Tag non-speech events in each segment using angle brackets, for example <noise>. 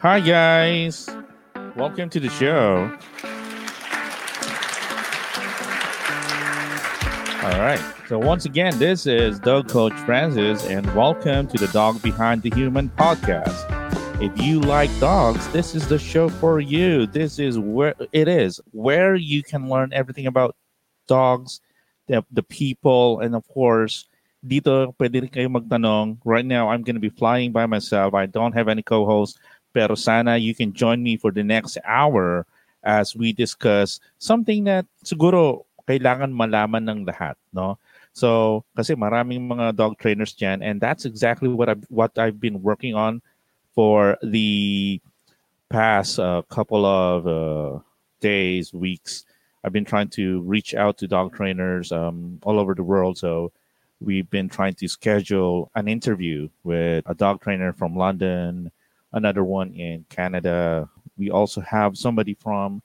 Hi, guys. Welcome to the show. All right. So, once again, this is Dog Coach Francis, and welcome to the Dog Behind the Human podcast. If you like dogs, this is the show for you. This is where it is, where you can learn everything about dogs, the, the people, and of course, dito pwede rin kayo magtanong. Right now, I'm going to be flying by myself. I don't have any co-host. Pero sana you can join me for the next hour as we discuss something that siguro kailangan malaman ng lahat, no? So, kasi maraming mga dog trainers diyan and that's exactly what I've, what I've been working on for the past uh, couple of uh, days, weeks. I've been trying to reach out to dog trainers um, all over the world. So, we've been trying to schedule an interview with a dog trainer from London, another one in Canada. We also have somebody from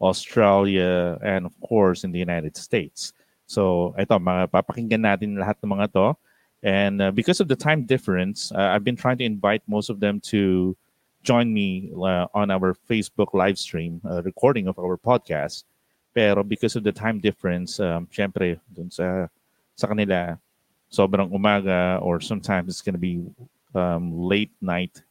Australia and of course in the United States. So ito, mga papakinggan natin lahat ng mga to. And uh, because of the time difference, uh, I've been trying to invite most of them to join me uh, on our Facebook live stream uh, recording of our podcast. Pero because of the time difference, um, syempre, dun sa, sa kanila, sobrang umaga or sometimes it's going to be um, late night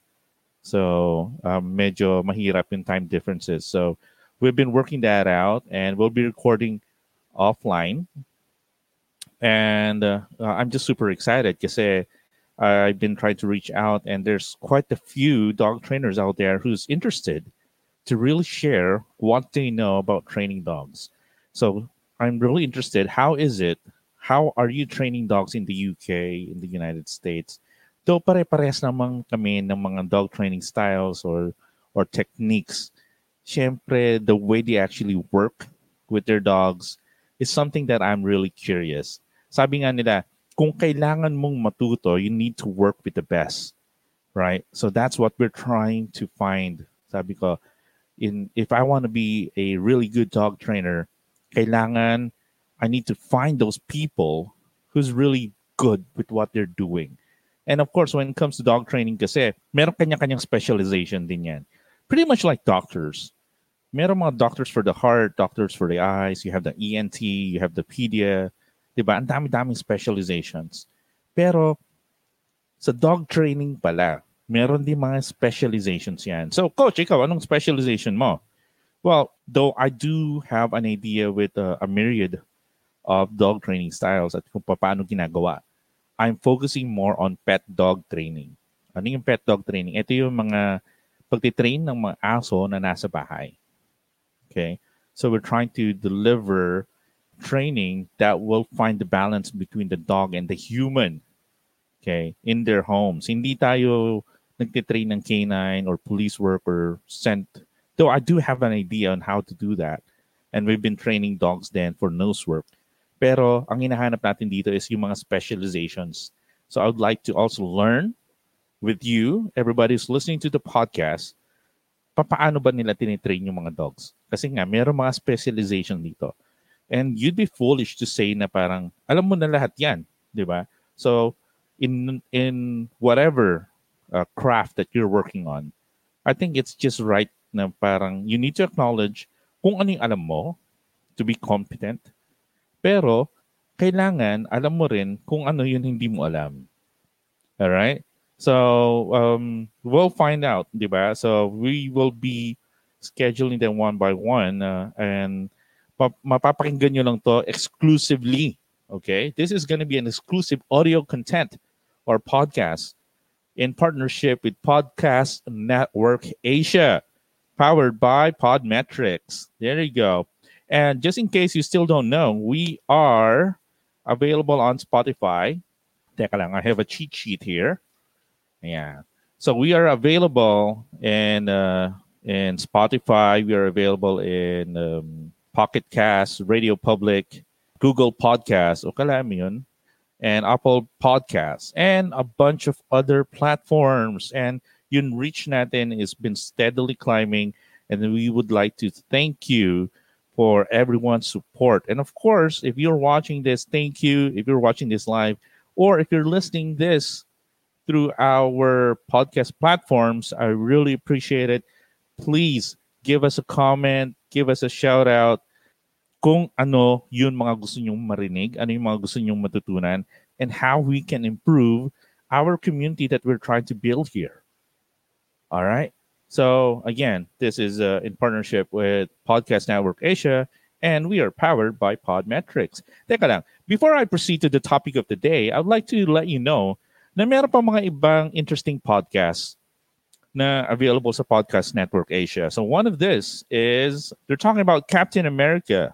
so um, medyo mahirap in time differences. So we've been working that out and we'll be recording offline. And uh, I'm just super excited because I've been trying to reach out and there's quite a few dog trainers out there who's interested to really share what they know about training dogs. So I'm really interested. How is it? How are you training dogs in the UK, in the United States? Though pare-parehas naman kami ng mga dog training styles or or techniques, syempre the way they actually work with their dogs is something that I'm really curious. Sabi nga nila, kung kailangan mong matuto, you need to work with the best. Right? So that's what we're trying to find. Sabi ko, in if I want to be a really good dog trainer, kailangan I need to find those people who's really good with what they're doing. And of course, when it comes to dog training kasi, meron kanya-kanyang specialization din yan. Pretty much like doctors. Meron mga doctors for the heart, doctors for the eyes, you have the ENT, you have the pedia, di ba? Ang dami-daming specializations. Pero sa dog training pala, meron din mga specializations yan. So, coach, ikaw, anong specialization mo? Well, though I do have an idea with uh, a myriad of dog training styles at kung paano ginagawa. I'm focusing more on pet dog training. Ano yung pet dog training? Ito yung mga pagtitrain ng mga aso na nasa bahay. Okay? So we're trying to deliver training that will find the balance between the dog and the human. Okay? In their homes. Hindi tayo nagtitrain ng canine or police work or scent. Though I do have an idea on how to do that. And we've been training dogs then for nose work. Pero ang hinahanap natin dito is yung mga specializations. So I would like to also learn with you, everybody who's listening to the podcast, paano ba nila tinitrain yung mga dogs? Kasi nga, meron mga specialization dito. And you'd be foolish to say na parang, alam mo na lahat yan, di ba? So, in in whatever uh, craft that you're working on, I think it's just right na parang you need to acknowledge kung ano yung alam mo to be competent Pero, kailangan alam mo rin kung ano yun hindi mo alam. Alright? So, um, we'll find out, di ba? So, we will be scheduling them one by one uh, and mapapakinggan nyo lang to exclusively. Okay? This is going to be an exclusive audio content or podcast in partnership with Podcast Network Asia, powered by Podmetrics. There you go. And just in case you still don't know, we are available on Spotify. Teka lang, I have a cheat sheet here. Yeah. So we are available in uh, in Spotify. We are available in um, Pocket Cast, Radio Public, Google Podcasts, o yun, and Apple Podcasts, and a bunch of other platforms. And yun reach natin has been steadily climbing, and we would like to thank you for everyone's support. And of course, if you're watching this, thank you. If you're watching this live, or if you're listening this through our podcast platforms, I really appreciate it. Please give us a comment, give us a shout out kung ano yun mga gusto nyong marinig, ano yung mga gusto nyong matutunan, and how we can improve our community that we're trying to build here. All right. So again, this is uh, in partnership with Podcast Network Asia, and we are powered by Podmetrics. Teka lang, before I proceed to the topic of the day, I'd like to let you know na meron pa mga ibang interesting podcasts na available sa Podcast Network Asia. So one of this is they're talking about Captain America,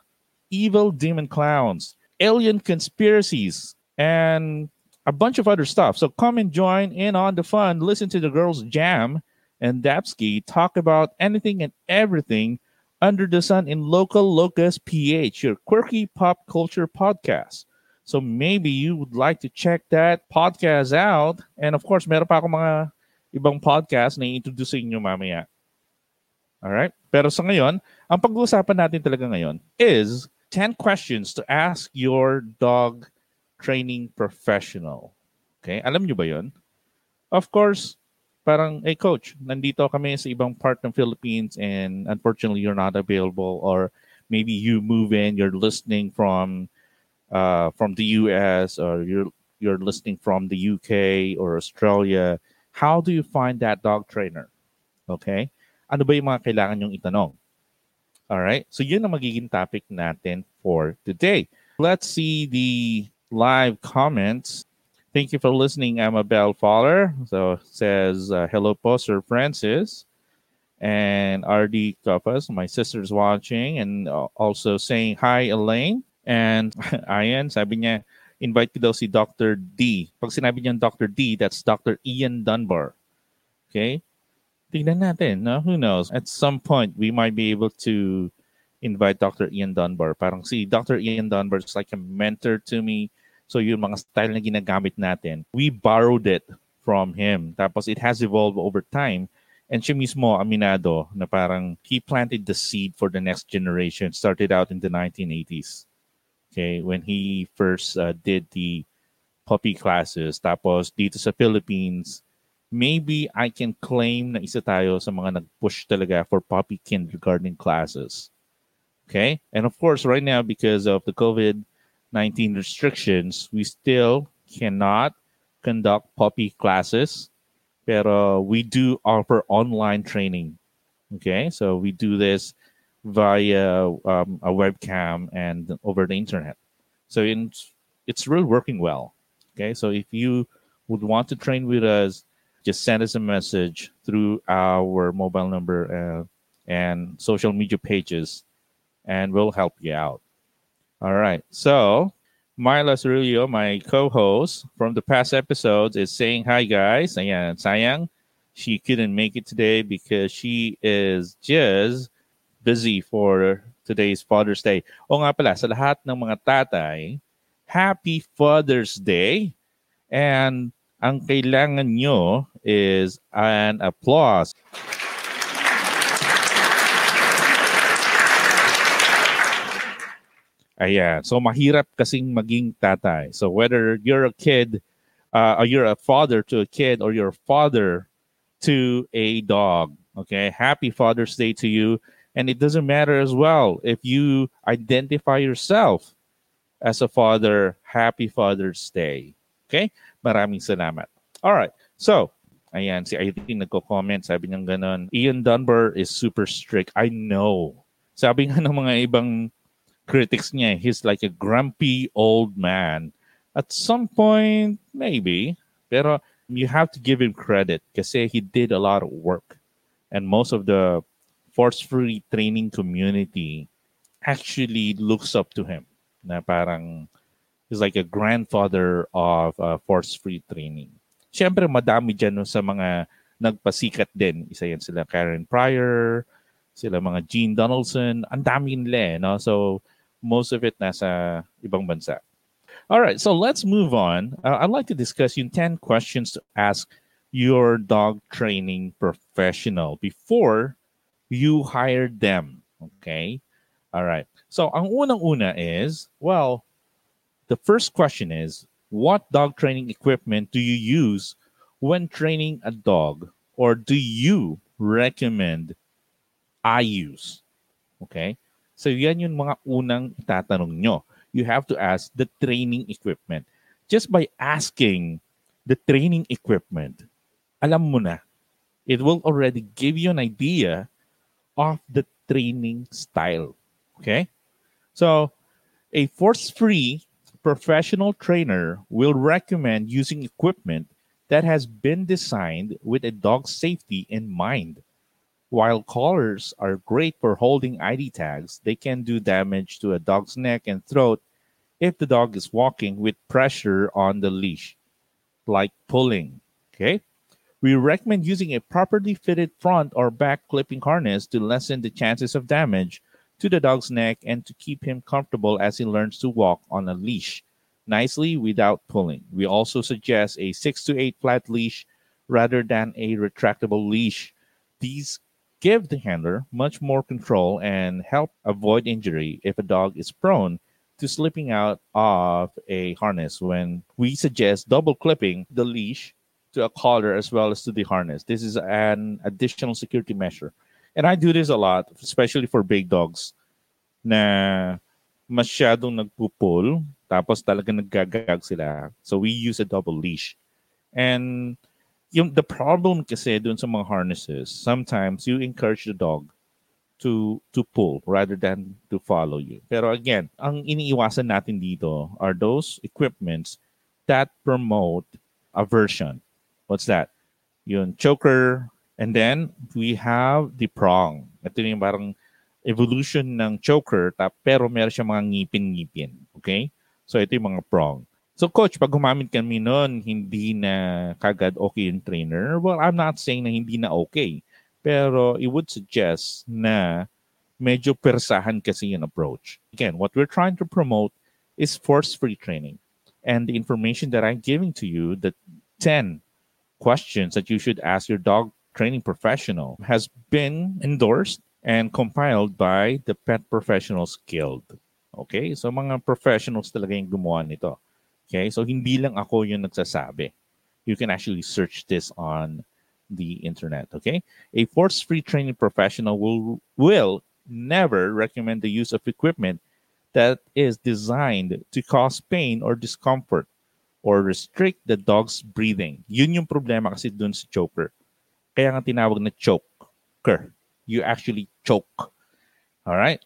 evil demon clowns, alien conspiracies, and a bunch of other stuff. So come and join in on the fun. Listen to the girls jam and Dapsky talk about anything and everything under the sun in local locus PH, your quirky pop culture podcast. So maybe you would like to check that podcast out. And of course, meron pa ako mga ibang podcast na i-introduce sa inyo mamaya. Alright? Pero sa ngayon, ang pag-uusapan natin talaga ngayon is 10 questions to ask your dog training professional. Okay? Alam nyo ba yon? Of course, parang, hey coach, nandito kami sa ibang part ng Philippines and unfortunately you're not available or maybe you move in, you're listening from uh, from the US or you're you're listening from the UK or Australia, how do you find that dog trainer? Okay? Ano ba yung mga kailangan yung itanong? All right? So yun ang magiging topic natin for today. Let's see the live comments. Thank you for listening, Amabel Fowler. So says, uh, hello po, Francis. And RD Kapas, my sister's watching and also saying, hi, Elaine. And <laughs> ayan, sabi niya, invite ko daw si Dr. D. Pag sinabi niya Dr. D, that's Dr. Ian Dunbar. Okay? Tingnan natin, no? Who knows? At some point, we might be able to invite Dr. Ian Dunbar. Parang si Dr. Ian Dunbar is like a mentor to me. So yung mga style na ginagamit natin, we borrowed it from him. Tapos it has evolved over time. And siya mismo, aminado, na parang he planted the seed for the next generation. Started out in the 1980s. Okay, when he first uh, did the puppy classes. Tapos dito sa Philippines, maybe I can claim na isa tayo sa mga nag-push talaga for puppy kindergarten classes. Okay? And of course, right now, because of the COVID 19 restrictions, we still cannot conduct puppy classes, but we do offer online training. Okay? So we do this via um, a webcam and over the internet. So in, it's really working well. Okay, so if you would want to train with us, just send us a message through our mobile number uh, and social media pages, and we'll help you out. All right. So Myla Cirillo, my co-host from the past episodes, is saying hi, guys. Ayan, sayang she couldn't make it today because she is just busy for today's Father's Day. O nga pala, sa lahat ng mga tatay, Happy Father's Day. And ang kailangan nyo is an applause. Ayan. So mahirap kasing maging tatay. So whether you're a kid, uh, or you're a father to a kid, or you're a father to a dog, okay? Happy Father's Day to you. And it doesn't matter as well if you identify yourself as a father. Happy Father's Day. Okay? Maraming salamat. All right. So, ayan, si Irene nagko-comment. Sabi niya ganun, Ian Dunbar is super strict. I know. Sabi nga ng mga ibang critics niya, he's like a grumpy old man. At some point, maybe. Pero you have to give him credit kasi he did a lot of work. And most of the force-free training community actually looks up to him. Na parang he's like a grandfather of uh, force-free training. Siyempre, madami dyan no, sa mga nagpasikat din. Isa yan sila Karen Pryor, sila mga Jean Donaldson. Ang dami nila eh, no? So, most of it nasa ibang bansa. All right, so let's move on. Uh, I'd like to discuss yung 10 questions to ask your dog training professional before you hire them. Okay? All right. So, ang unang-una is, well, the first question is, what dog training equipment do you use when training a dog or do you recommend I use? Okay? So yan yung mga unang itatanong nyo. You have to ask the training equipment. Just by asking the training equipment, alam mo na, it will already give you an idea of the training style. Okay? So, a force free professional trainer will recommend using equipment that has been designed with a dog's safety in mind. While collars are great for holding ID tags, they can do damage to a dog's neck and throat if the dog is walking with pressure on the leash, like pulling. Okay? We recommend using a properly fitted front or back clipping harness to lessen the chances of damage to the dog's neck and to keep him comfortable as he learns to walk on a leash nicely without pulling. We also suggest a 6 to 8 flat leash rather than a retractable leash. These give the handler much more control and help avoid injury if a dog is prone to slipping out of a harness when we suggest double clipping the leash to a collar as well as to the harness. This is an additional security measure. And I do this a lot, especially for big dogs na masyadong nagpupul tapos talaga naggagag sila. So we use a double leash. And yung the problem kasi dun sa mga harnesses, sometimes you encourage the dog to to pull rather than to follow you. Pero again, ang iniiwasan natin dito are those equipments that promote aversion. What's that? Yung choker, and then we have the prong. Ito yung parang evolution ng choker, tap, pero meron siya mga ngipin-ngipin. Okay? So ito yung mga prong. So coach, pag gumamit kami noon, hindi na kagad okay yung trainer. Well, I'm not saying na hindi na okay. Pero it would suggest na medyo persahan kasi yung approach. Again, what we're trying to promote is force-free training. And the information that I'm giving to you, the 10 questions that you should ask your dog training professional, has been endorsed and compiled by the Pet Professionals Guild. Okay? So mga professionals talaga yung gumawa nito. Okay? So hindi lang ako yung nagsasabi. You can actually search this on the internet. Okay? A force-free training professional will will never recommend the use of equipment that is designed to cause pain or discomfort or restrict the dog's breathing. Yun yung problema kasi dun sa choker. Kaya nga tinawag na choker. You actually choke. All right?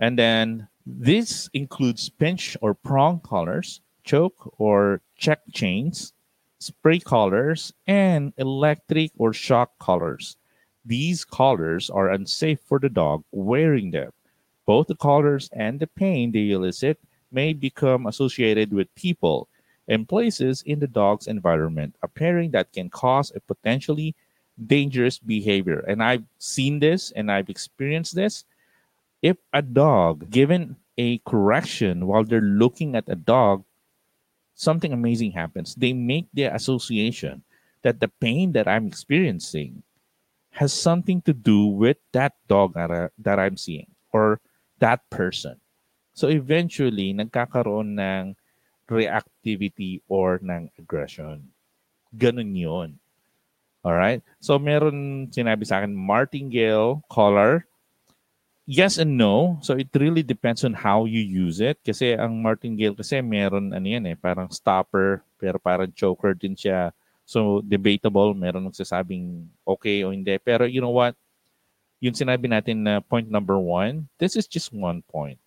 And then this includes pinch or prong collars, choke or check chains, spray collars, and electric or shock collars. These collars are unsafe for the dog wearing them. Both the collars and the pain they elicit may become associated with people and places in the dog's environment, a pairing that can cause a potentially dangerous behavior. And I've seen this and I've experienced this. If a dog given a correction while they're looking at a dog something amazing happens. They make the association that the pain that I'm experiencing has something to do with that dog that I'm seeing or that person. So eventually, nagkakaroon ng reactivity or ng aggression. Ganun yun. Alright? So meron sinabi sa akin, martingale collar yes and no. So it really depends on how you use it. Kasi ang martingale kasi meron ano yan eh, parang stopper, pero parang choker din siya. So debatable, meron nagsasabing okay o hindi. Pero you know what? Yung sinabi natin na point number one, this is just one point.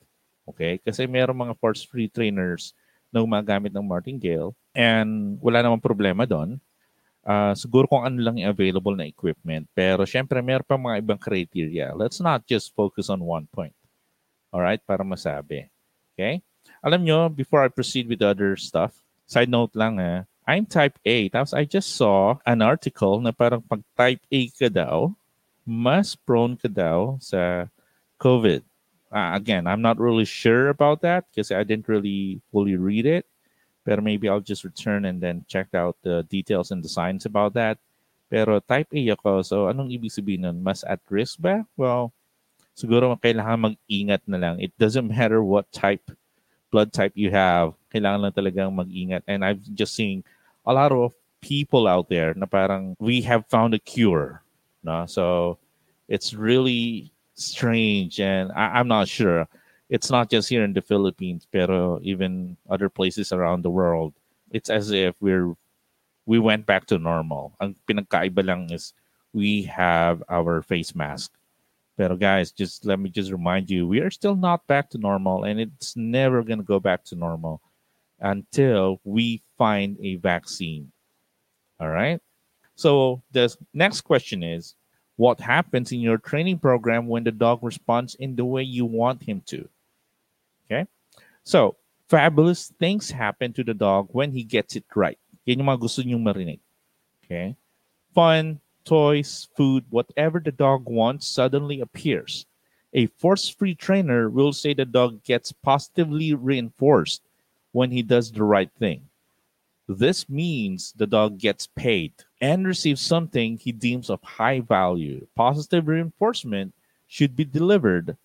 Okay? Kasi meron mga force-free trainers na gumagamit ng martingale and wala namang problema doon uh, siguro kung ano lang yung available na equipment. Pero syempre, meron pa mga ibang criteria. Let's not just focus on one point. Alright? Para masabi. Okay? Alam nyo, before I proceed with the other stuff, side note lang ha, I'm type A. Tapos I just saw an article na parang pag type A ka daw, mas prone ka daw sa COVID. Uh, again, I'm not really sure about that because I didn't really fully read it. Pero maybe I'll just return and then check out the details and the science about that. Pero type A ako, so anong ibig sabihin nun? Mas at risk ba? Well, siguro kailangan mag-ingat na lang. It doesn't <laughs> matter what type, blood type you have. Kailangan lang talagang mag-ingat. And I've just seen a lot of people out there na parang we have found a cure. No? So it's really strange and I, I'm not sure. It's not just here in the Philippines, pero even other places around the world. It's as if we're we went back to normal. Ang pinagkaiba lang is we have our face mask. Pero guys, just let me just remind you, we are still not back to normal and it's never going to go back to normal until we find a vaccine. All right? So the next question is what happens in your training program when the dog responds in the way you want him to? Okay? So, fabulous things happen to the dog when he gets it right. Yan yung mga gusto nyong marinig. Okay? Fun, toys, food, whatever the dog wants suddenly appears. A force free trainer will say the dog gets positively reinforced when he does the right thing. This means the dog gets paid and receives something he deems of high value. Positive reinforcement should be delivered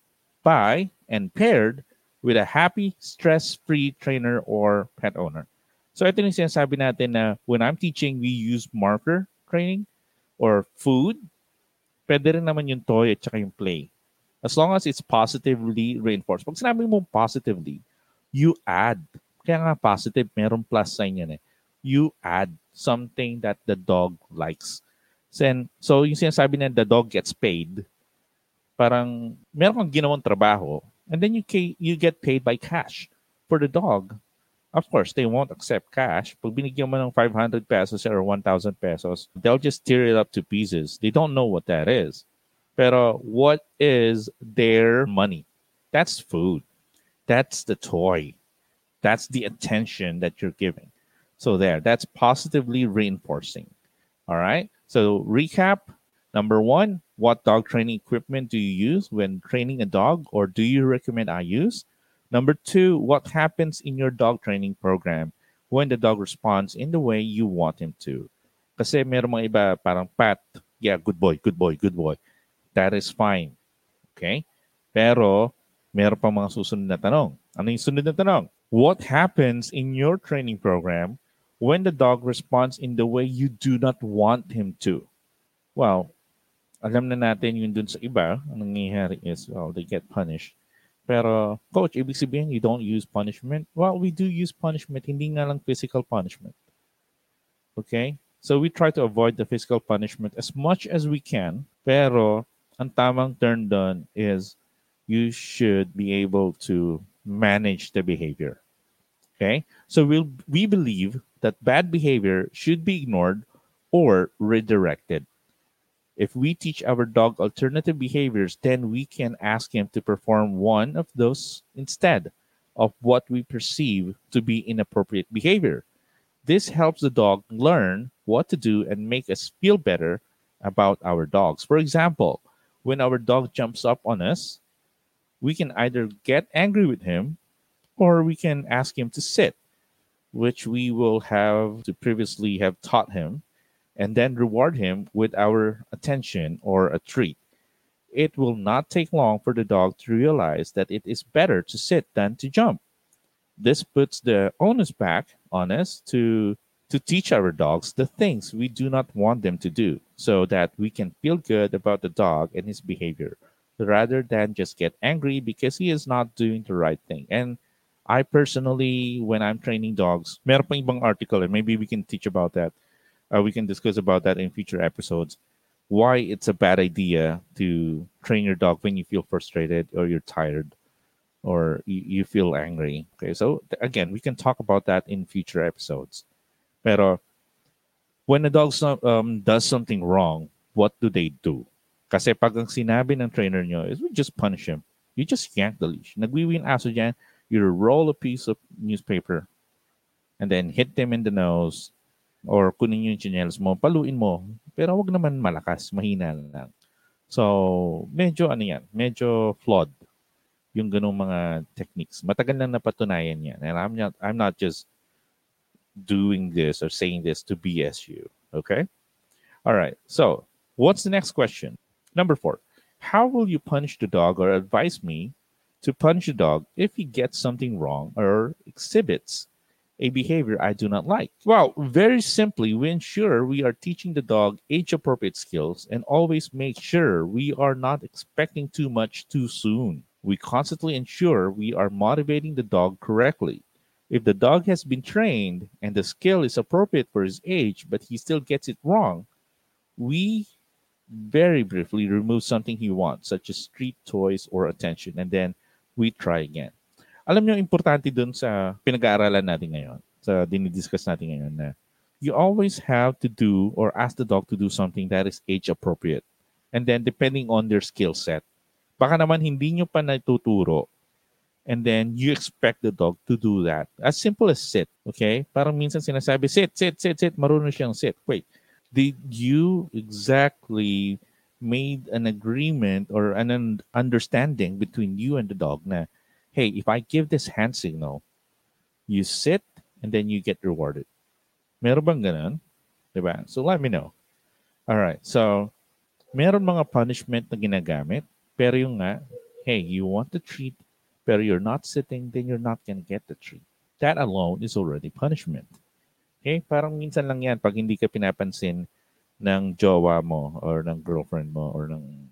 by and paired with a happy, stress free trainer or pet owner. So ito yung sinasabi natin na when I'm teaching, we use marker training or food, pwede rin naman yung toy at saka yung play. As long as it's positively reinforced. Pag sinabi mo positively, you add. Kaya nga positive, merong plus sign yan eh. You add something that the dog likes. Then, so yung sinasabi na the dog gets paid, parang meron kang ginawang trabaho, and then you, you get paid by cash for the dog. Of course, they won't accept cash. Pag binigyan mo ng 500 pesos or 1,000 pesos, they'll just tear it up to pieces. They don't know what that is. Pero what is their money? That's food. That's the toy. That's the attention that you're giving. So there, that's positively reinforcing. All right. So recap number one, what dog training equipment do you use when training a dog or do you recommend I use? Number two, what happens in your dog training program when the dog responds in the way you want him to? Kasi meron mga iba parang pat, yeah, good boy, good boy, good boy. That is fine. Okay? Pero meron pa mga susunod na tanong. Ano yung sunod na tanong? What happens in your training program when the dog responds in the way you do not want him to? Well, alam na natin yun dun sa iba, ang nangyayari is, well, they get punished. Pero, coach, ibig sabihin, you don't use punishment? Well, we do use punishment, hindi nga lang physical punishment. Okay? So we try to avoid the physical punishment as much as we can. Pero, ang tamang turn doon is you should be able to manage the behavior. Okay? So we we'll, we believe that bad behavior should be ignored or redirected. If we teach our dog alternative behaviors, then we can ask him to perform one of those instead of what we perceive to be inappropriate behavior. This helps the dog learn what to do and make us feel better about our dogs. For example, when our dog jumps up on us, we can either get angry with him or we can ask him to sit, which we will have to previously have taught him and then reward him with our attention or a treat. It will not take long for the dog to realize that it is better to sit than to jump. This puts the onus back on us to to teach our dogs the things we do not want them to do so that we can feel good about the dog and his behavior rather than just get angry because he is not doing the right thing. And I personally, when I'm training dogs, meron pang ibang article and maybe we can teach about that uh, we can discuss about that in future episodes. Why it's a bad idea to train your dog when you feel frustrated or you're tired or you, you feel angry. Okay, so again, we can talk about that in future episodes. Pero when a dog um, does something wrong, what do they do? Kasi pag ang sinabi ng trainer nyo is we just punish him. You just yank the leash. Nagwiwin aso dyan, you roll a piece of newspaper and then hit them in the nose or kunin yung chinelas mo, paluin mo. Pero wag naman malakas, mahina lang. So, medyo ano yan, medyo flawed yung ganung mga techniques. Matagal na napatunayan yan. And I'm not, I'm not just doing this or saying this to BS you. Okay? All right. So, what's the next question? Number four. How will you punish the dog or advise me to punish the dog if he gets something wrong or exhibits a behavior I do not like? Well, very simply, we ensure we are teaching the dog age appropriate skills and always make sure we are not expecting too much too soon. We constantly ensure we are motivating the dog correctly. If the dog has been trained and the skill is appropriate for his age, but he still gets it wrong, we very briefly remove something he wants, such as street toys or attention, and then we try again. Alam niyo, importante dun sa pinag-aaralan natin ngayon, sa dinidiscuss natin ngayon na you always have to do or ask the dog to do something that is age appropriate. And then depending on their skill set. Baka naman hindi nyo pa natuturo and then you expect the dog to do that. As simple as sit, okay? Parang minsan sinasabi, sit, sit, sit, sit, marunong siyang sit. Wait, did you exactly made an agreement or an understanding between you and the dog na hey, if I give this hand signal, you sit and then you get rewarded. Meron bang ganun? Diba? So let me know. All right. So, meron mga punishment na ginagamit, pero yung nga, hey, you want the treat, pero you're not sitting, then you're not gonna get the treat. That alone is already punishment. Okay? Parang minsan lang yan pag hindi ka pinapansin ng jowa mo or ng girlfriend mo or ng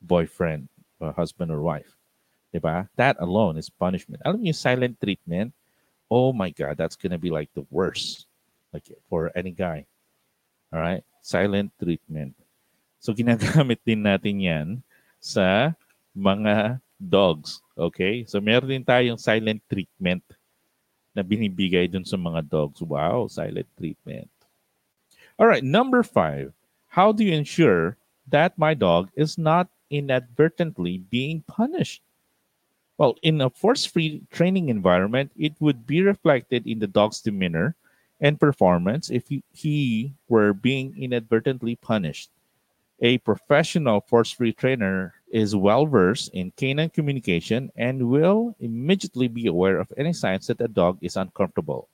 boyfriend, or husband or wife. Diba? That alone is punishment. Alam niyo, silent treatment, oh my God, that's gonna be like the worst. Like for any guy. All right? Silent treatment. So ginagamit din natin yan sa mga dogs. Okay? So meron din tayong silent treatment na binibigay dun sa mga dogs. Wow, silent treatment. All right, number five. How do you ensure that my dog is not inadvertently being punished? Well, in a force free training environment, it would be reflected in the dog's demeanor and performance if he, were being inadvertently punished. A professional force free trainer is well versed in canine communication and will immediately be aware of any signs that a dog is uncomfortable.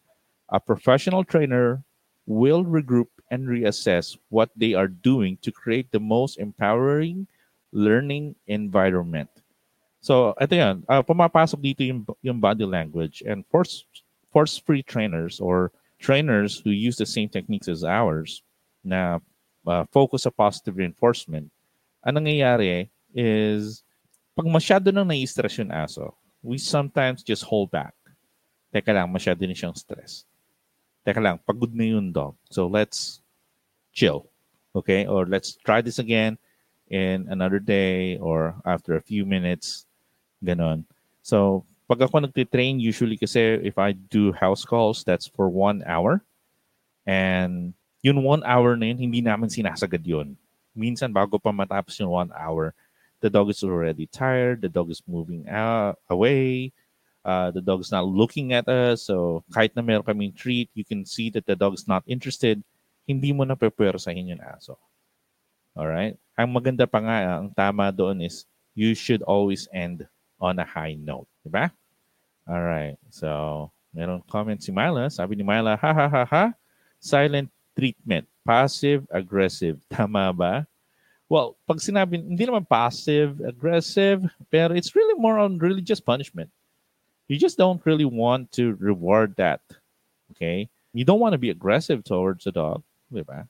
A professional trainer will regroup and reassess what they are doing to create the most empowering learning environment. So, ito yan. Uh, pumapasok dito yung, yung body language and force, force-free trainers or trainers who use the same techniques as ours na uh, focus sa positive reinforcement, ang nangyayari is pag masyado nang nai-stress yung aso, we sometimes just hold back. Teka lang, masyado na siyang stress. Teka lang, pagod na yung dog. So let's chill. Okay? Or let's try this again in another day or after a few minutes Ganon. So, pag ako nagtitrain, usually kasi if I do house calls, that's for one hour. And yun one hour na yun, hindi namin sinasagad yun. Minsan, bago pa matapos yung one hour, the dog is already tired, the dog is moving out, away, uh, the dog is not looking at us. So, kahit na meron kaming treat, you can see that the dog is not interested. Hindi mo na pepwersahin yung aso. Alright? Ang maganda pa nga, ang tama doon is you should always end on a high note. Diba? All right. So, meron comment si Myla. Sabi ni Myla, ha ha ha ha, silent treatment, passive aggressive. <laughs> Tama ba? Well, pag sinabi, hindi naman passive aggressive, pero it's really more on just punishment. You just don't really want to reward that. Okay? You don't want to be aggressive towards a dog. Diba?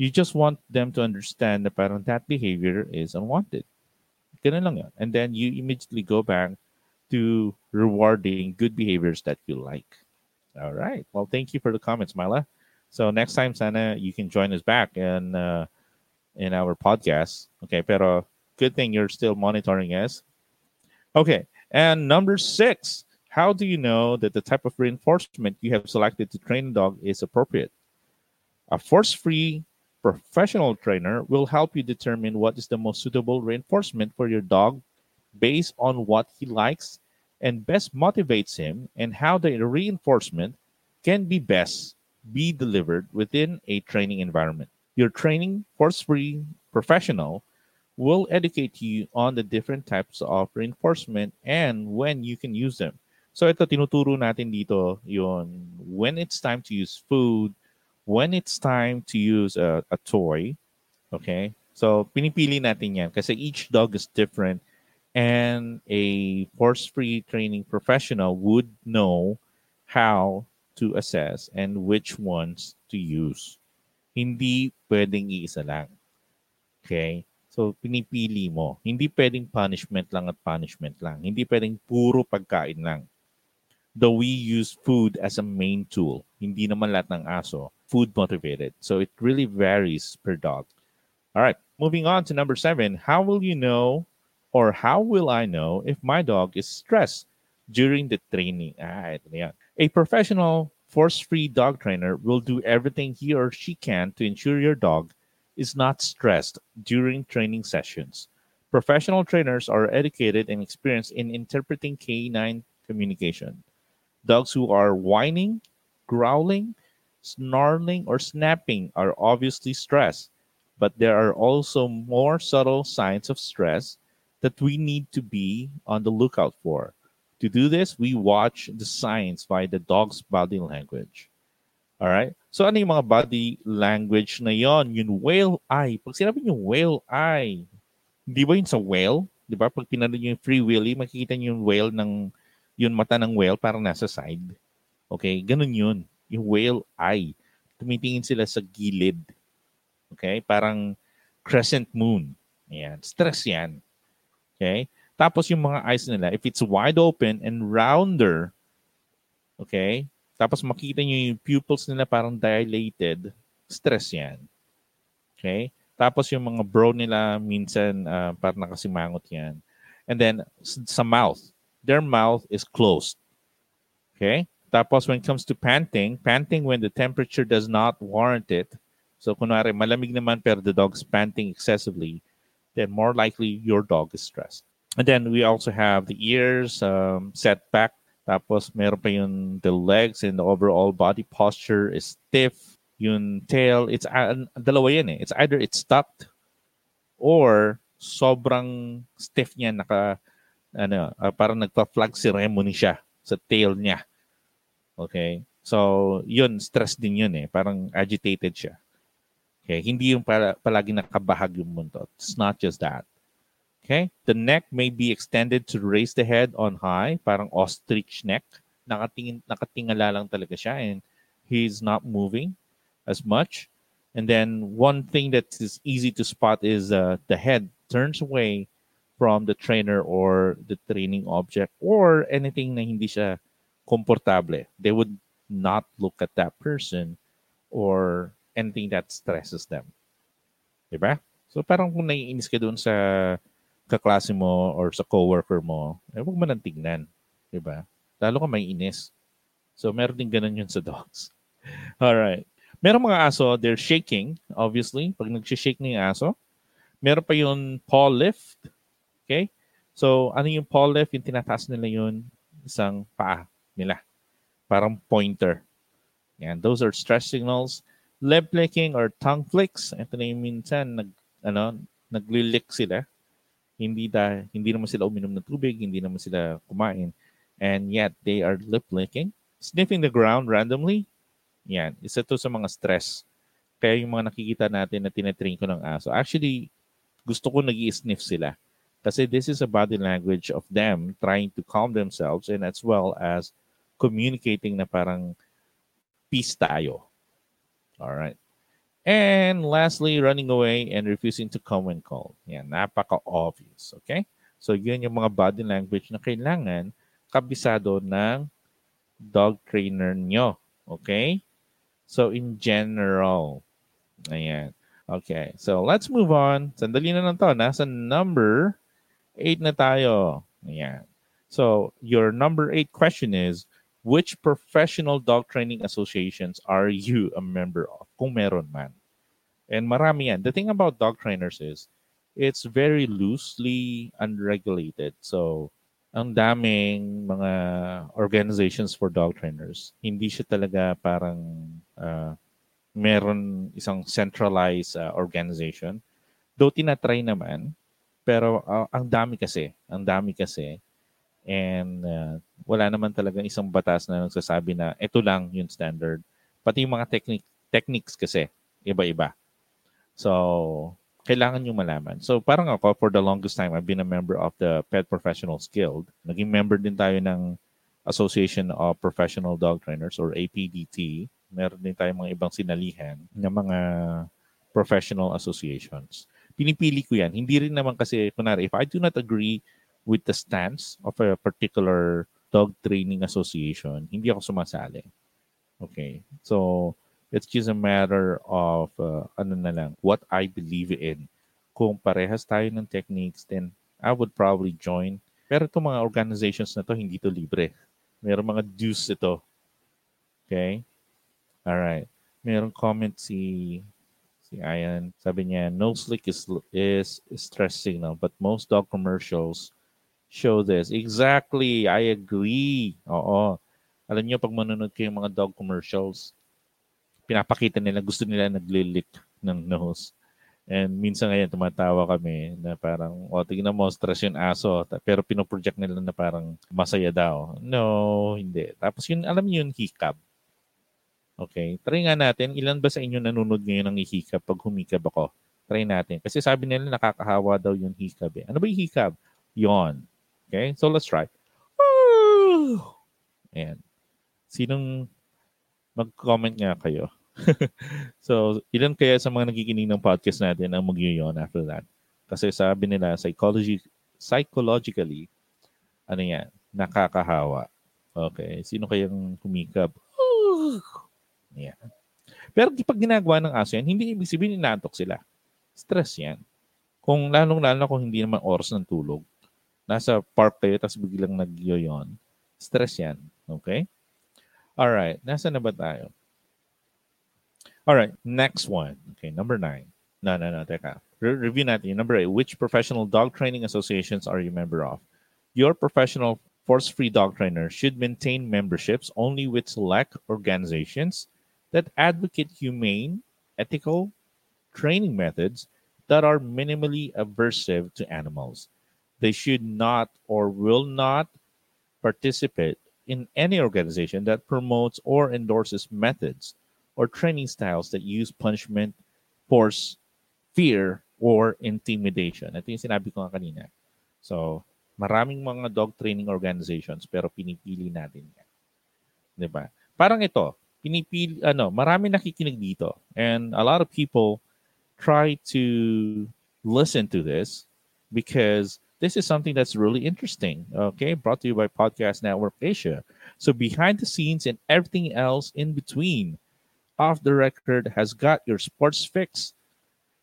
You just want them to understand that parang that behavior is unwanted. Ganun lang yun. And then you immediately go back to rewarding good behaviors that you like. All right. Well, thank you for the comments, Mila. So next time, sana you can join us back in uh, in our podcast. Okay, pero good thing you're still monitoring us. Okay, and number six, how do you know that the type of reinforcement you have selected to train a dog is appropriate? A force-free professional trainer will help you determine what is the most suitable reinforcement for your dog based on what he likes and best motivates him and how the reinforcement can be best be delivered within a training environment. Your training force-free professional will educate you on the different types of reinforcement and when you can use them. So ito tinuturo natin dito yon when it's time to use food, when it's time to use a, a toy, okay? So, pinipili natin yan kasi each dog is different and a force-free training professional would know how to assess and which ones to use. Hindi pwedeng iisa lang. Okay? So, pinipili mo. Hindi pwedeng punishment lang at punishment lang. Hindi pwedeng puro pagkain lang. Though we use food as a main tool, hindi naman lahat ng aso food motivated. So it really varies per dog. All right, moving on to number seven. How will you know or how will I know if my dog is stressed during the training? Ah. A professional force-free dog trainer will do everything he or she can to ensure your dog is not stressed during training sessions. Professional trainers are educated and experienced in interpreting canine communication. Dogs who are whining, growling, snarling, or snapping are obviously stressed, but there are also more subtle signs of stress that we need to be on the lookout for. To do this, we watch the signs by the dog's body language. All right? So ano yung mga body language na yon? Yung whale eye. Pag sinabi yung whale eye, di ba yun sa whale? Di ba? Pag pinanood yung free willy, makikita yung whale ng, yung mata ng whale parang nasa side. Okay? Ganun yun. Yung whale eye. Tumitingin sila sa gilid. Okay? Parang crescent moon. Ayan. Stress yan. Okay? Tapos yung mga eyes nila, if it's wide open and rounder, okay, tapos makita nyo yung pupils nila parang dilated, stress yan. Okay? Tapos yung mga brow nila minsan uh, parang nakasimangot yan. And then sa mouth, their mouth is closed. Okay? Tapos when it comes to panting, panting when the temperature does not warrant it. So kunwari malamig naman pero the dog's panting excessively, then more likely your dog is stressed. And then we also have the ears um, set back Tapos meron pa yung the legs and the overall body posture is stiff. Yung tail, it's uh, dalawa yan eh. It's either it's tucked or sobrang stiff niya naka ano, uh, parang nagpa-flag ceremony siya sa tail niya. Okay? So, yun, stress din yun eh. Parang agitated siya. Okay? Hindi yung para, palagi nakabahag yung mundo. It's not just that. Okay? The neck may be extended to raise the head on high, parang ostrich neck. Nakatingin, nakatingala lang talaga siya and he's not moving as much. And then one thing that is easy to spot is uh, the head turns away from the trainer or the training object or anything na hindi siya komportable. They would not look at that person or anything that stresses them. Diba? So parang kung naiinis ka doon sa kaklase mo or sa coworker mo, eh huwag mo nang tingnan. Diba? Lalo ka may inis. So, meron din ganun yun sa dogs. <laughs> Alright. Meron mga aso, they're shaking, obviously. Pag nag-shake na yung aso. Meron pa yung paw lift. Okay? So, ano yung paw lift? Yung tinataas nila yun, isang paa nila. Parang pointer. Yan. Those are stress signals. Lip licking or tongue flicks. Ito na yung minsan, nag, ano, naglilick sila hindi da hindi naman sila uminom ng tubig, hindi naman sila kumain. And yet they are lip licking, sniffing the ground randomly. Yan, isa to sa mga stress. Kaya yung mga nakikita natin na tinetrain ko ng aso, actually, gusto ko nag sniff sila. Kasi this is a body language of them trying to calm themselves and as well as communicating na parang peace tayo. All right. And lastly, running away and refusing to come when called. Yan, napaka-obvious. Okay? So, yun yung mga body language na kailangan kabisado ng dog trainer nyo. Okay? So, in general. Ayan. Okay. So, let's move on. Sandali na lang to. Nasa number 8 na tayo. Ayan. So, your number 8 question is, which professional dog training associations are you a member of? Kung meron man. And marami yan. The thing about dog trainers is, it's very loosely unregulated. So, ang daming mga organizations for dog trainers. Hindi siya talaga parang uh, meron isang centralized uh, organization. Though tinatry naman, pero uh, ang dami kasi, ang dami kasi And uh, wala naman talagang isang batas na nagsasabi na ito lang yung standard. Pati yung mga technique, techniques kasi, iba-iba. So, kailangan nyo malaman. So, parang ako, for the longest time, I've been a member of the Pet Professionals Guild. Naging member din tayo ng Association of Professional Dog Trainers or APDT. Meron din tayong mga ibang sinalihan ng mga professional associations. Pinipili ko yan. Hindi rin naman kasi, kunwari, if I do not agree with the stance of a particular dog training association, hindi ako sumasali. Okay? So, it's just a matter of, uh, ano na lang, what I believe in. Kung parehas tayo ng techniques, then I would probably join. Pero itong mga organizations na to, hindi to libre. Meron mga dues ito. Okay? Alright. Meron comment si si Ayan. Sabi niya, no slick is, is stress signal, but most dog commercials show this. Exactly. I agree. Oo. Alam niyo, pag manonood kayo mga dog commercials, pinapakita nila, gusto nila naglilick ng nose. And minsan ngayon, tumatawa kami na parang, o, oh, tignan mo, stress yung aso. Pero pinoproject nila na parang masaya daw. No, hindi. Tapos yun, alam niyo yung hikab. Okay? Try nga natin. Ilan ba sa inyo nanonood ngayon ng hikab pag humikab ako? Try natin. Kasi sabi nila nakakahawa daw yung hikab. Eh. Ano ba yung hikab? Yon. Okay? So let's try. Ayan. Sinong mag-comment nga kayo? <laughs> so, ilan kaya sa mga nakikinig ng podcast natin ang mag-yon after that? Kasi sabi nila, psychology, psychologically, ano yan, nakakahawa. Okay. Sino kayang humikab? Yeah. Pero pag ginagawa ng aso yan, hindi ibig sabihin inaantok sila. Stress yan. Kung lalong-lalo kung hindi naman oras ng tulog, nasa park kayo tapos biglang nagyoyon, stress yan. Okay? Alright. Nasa na ba tayo? Alright. Next one. Okay. Number nine. No, no, no. Teka. Re- review natin. Number eight. Which professional dog training associations are you member of? Your professional force-free dog trainer should maintain memberships only with select organizations that advocate humane, ethical training methods that are minimally aversive to animals. They should not or will not participate in any organization that promotes or endorses methods or training styles that use punishment, force, fear, or intimidation. Ito yung sinabi ko nga kanina. So, maraming mga dog training organizations pero pinipili natin yan. ba? Parang ito, pinipili, ano, marami nakikinig dito. And a lot of people try to listen to this because this is something that's really interesting. Okay, brought to you by Podcast Network Asia. So behind the scenes and everything else in between, off the record has got your sports fix.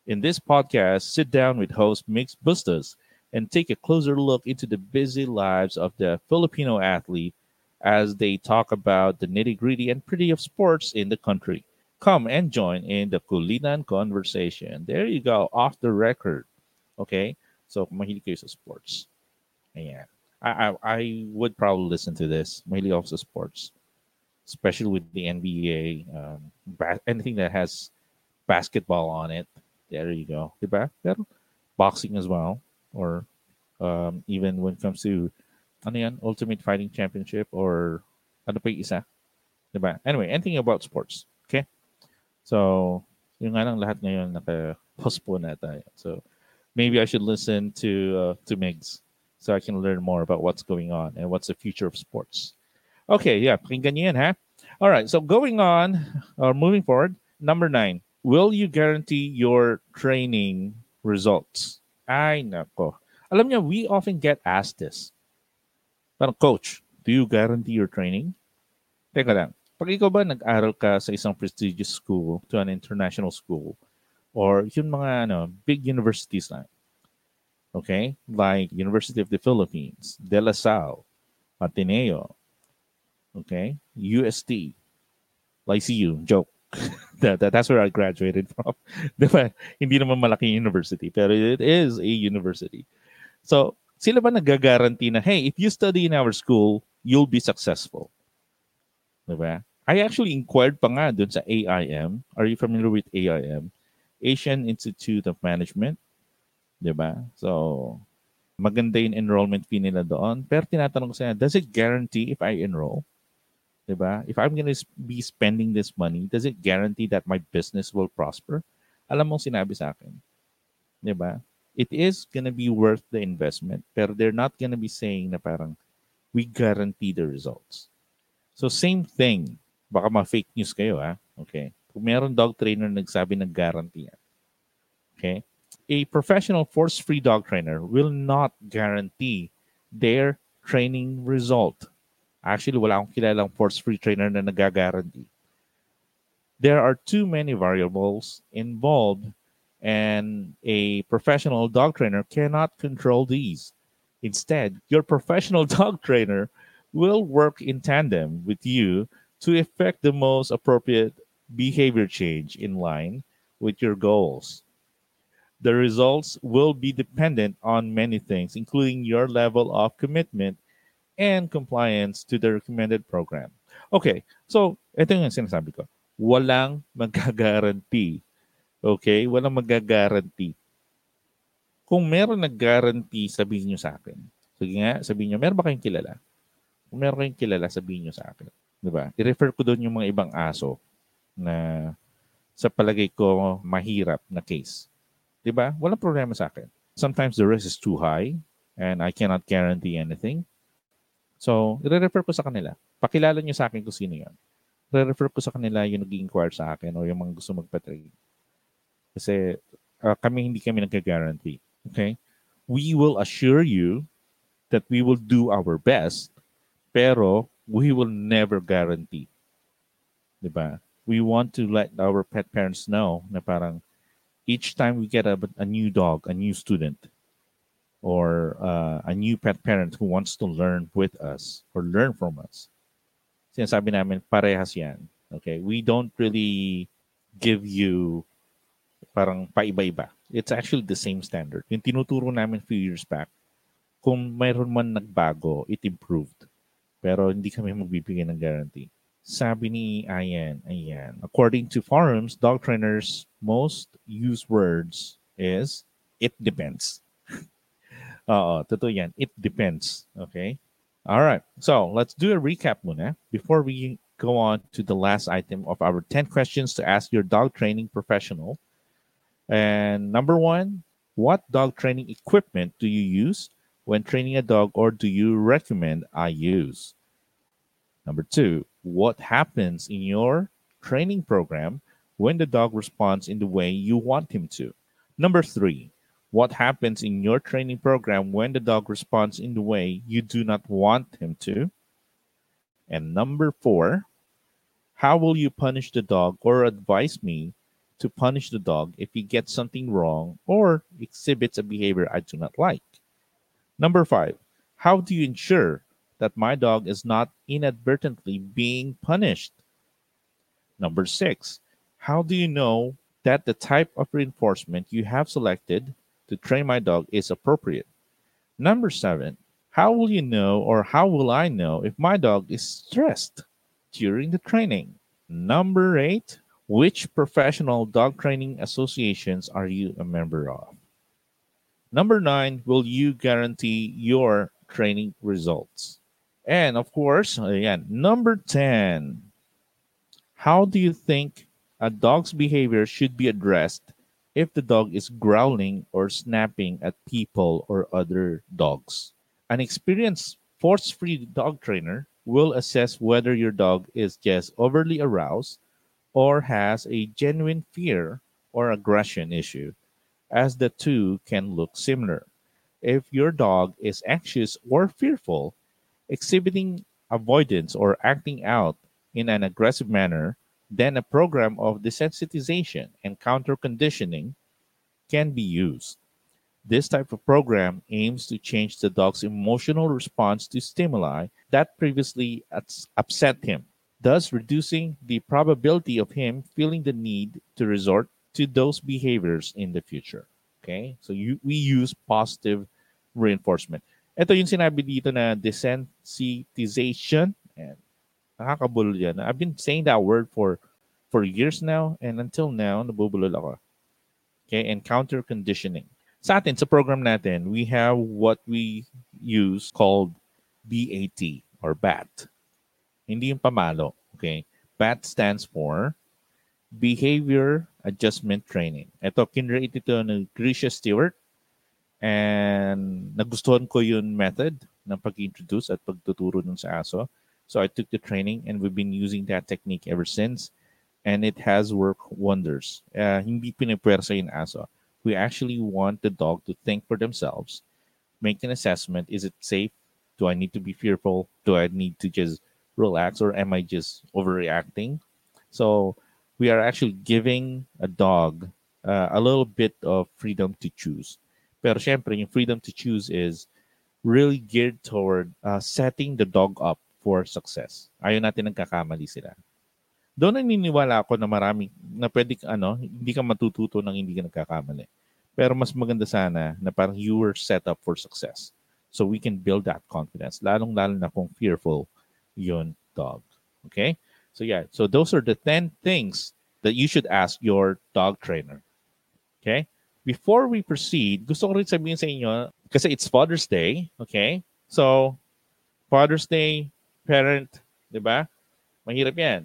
In this podcast, sit down with host Migs Bustos and take a closer look into the busy lives of the Filipino athlete as they talk about the nitty gritty and pretty of sports in the country. Come and join in the Kulinan conversation. There you go, off the record. Okay? So, mahilig kayo sa sports. Ayan. I, I, I would probably listen to this. Mahilig ako sa sports. Especially with the NBA. Um, ba- anything that has basketball on it. There you go. Diba? Pero boxing as well. Or um, even when it comes to ano yan, Ultimate Fighting Championship or ano pa yung isa? Diba? Anyway, anything about sports. Okay? So, yung nga lang lahat ngayon naka-postpone na tayo. So, maybe I should listen to uh, to Migs so I can learn more about what's going on and what's the future of sports. Okay, yeah, pakinggan niyo yan, ha? All right, so going on, or moving forward, number nine, will you guarantee your training results? Ay, nako. Alam niyo, we often get asked this. Parang, coach, do you guarantee your training? Teka lang, pag ikaw ba nag-aral ka sa isang prestigious school to an international school or yung mga ano, big universities lang, okay? Like University of the Philippines, De La Salle, Ateneo, okay? UST, Lyceum, joke. <laughs> that, that, that's where I graduated <laughs> from. diba? Hindi naman malaki university, pero it is a university. So, sila ba nagagaranti na, hey, if you study in our school, you'll be successful? Diba? I actually inquired pa nga dun sa AIM. Are you familiar with AIM? Asian Institute of Management. Diba? So, maganda yung enrollment fee nila doon. Pero tinatanong ko sa does it guarantee if I enroll? Diba? If I'm to be spending this money, does it guarantee that my business will prosper? Alam mong sinabi sa akin. Diba? It is gonna be worth the investment. Pero they're not gonna be saying na parang, we guarantee the results. So same thing. Baka ma-fake news kayo, ha? Okay. Kung meron dog trainer nagsabi ng guarantee yan. Okay? A professional force-free dog trainer will not guarantee their training result. Actually, wala akong kilalang force-free trainer na nagagaranty. There are too many variables involved and a professional dog trainer cannot control these. Instead, your professional <laughs> dog trainer will work in tandem with you to effect the most appropriate behavior change in line with your goals. The results will be dependent on many things, including your level of commitment and compliance to the recommended program. Okay, so ito yung sinasabi ko. Walang <laughs> magagaranti. Okay? Walang magagaranti. Kung meron nag-guarantee, sabihin nyo sa akin. Sige nga, sabihin nyo, meron ba kayong kilala? Kung meron kayong kilala, sabihin nyo sa akin. Di ba? I-refer ko doon yung mga ibang aso na sa palagay ko mahirap na case. 'Di ba? Walang problema sa akin. Sometimes the risk is too high and I cannot guarantee anything. So, i-refer ko sa kanila. Pakilala niyo sa akin kung sino 'yon. I-refer ko sa kanila yung nag-inquire sa akin o yung mga gusto magpa-trade. Kasi uh, kami hindi kami nag-guarantee. Okay? We will assure you that we will do our best, pero we will never guarantee. 'Di ba? We want to let our pet parents know na parang each time we get a, a new dog, a new student, or uh, a new pet parent who wants to learn with us or learn from us, sinasabi namin, parehas yan. Okay? We don't really give you parang paiba-iba. It's actually the same standard. Yung tinuturo namin few years back, kung mayroon man nagbago, it improved. Pero hindi kami magbibigay ng guarantee. Sabi ni Ayan, ayan. According to forums, dog trainers most used words is it depends. <laughs> Oo, totoo yan. It depends. Okay? All right. So, let's do a recap muna before we go on to the last item of our 10 questions to ask your dog training professional. And number one, what dog training equipment do you use when training a dog or do you recommend I use? Number two, what happens in your training program when the dog responds in the way you want him to. Number three, what happens in your training program when the dog responds in the way you do not want him to. And number four, how will you punish the dog or advise me to punish the dog if he gets something wrong or exhibits a behavior I do not like? Number five, how do you ensure that my dog is not inadvertently being punished. Number six, how do you know that the type of reinforcement you have selected to train my dog is appropriate? Number seven, how will you know or how will I know if my dog is stressed during the training? Number eight, which professional dog training associations are you a member of? Number nine, will you guarantee your training results? And of course, again, number 10. How do you think a dog's behavior should be addressed if the dog is growling or snapping at people or other dogs? An experienced force free dog trainer will assess whether your dog is just overly aroused or has a genuine fear or aggression issue, as the two can look similar. If your dog is anxious or fearful, exhibiting avoidance or acting out in an aggressive manner, then a program of desensitization and counter conditioning can be used. This type of program aims to change the dog's emotional response to stimuli that previously upset him, thus reducing the probability of him feeling the need to resort to those behaviors in the future. Okay, so you, we use positive reinforcement. Ito yung sinabi dito na desensitization. And yan. I've been saying that word for for years now and until now, nabubulol ako. Okay, and counter conditioning. Sa atin, sa program natin, we have what we use called BAT or BAT. Hindi yung pamalo. Okay? BAT stands for Behavior Adjustment Training. Ito, kinrate ito ng Grisha Stewart And nagustuhan ko yung method ng pag-introduce at pagtuturo dun sa aso. So I took the training and we've been using that technique ever since. And it has worked wonders. Uh, hindi pinipwersa yung aso. We actually want the dog to think for themselves, make an assessment. Is it safe? Do I need to be fearful? Do I need to just relax or am I just overreacting? So we are actually giving a dog uh, a little bit of freedom to choose. Pero syempre, yung freedom to choose is really geared toward uh, setting the dog up for success. Ayaw natin nagkakamali sila. Doon naniniwala ako na marami na pwede ano, hindi ka matututo ng hindi ka nagkakamali. Pero mas maganda sana na parang you were set up for success. So we can build that confidence. Lalong-lalo na kung fearful yun dog. Okay? So yeah, so those are the 10 things that you should ask your dog trainer. Okay? Before we proceed, gusto ko rin sabihin sa inyo, kasi it's Father's Day, okay? So, Father's Day, parent, di ba? Mahirap yan.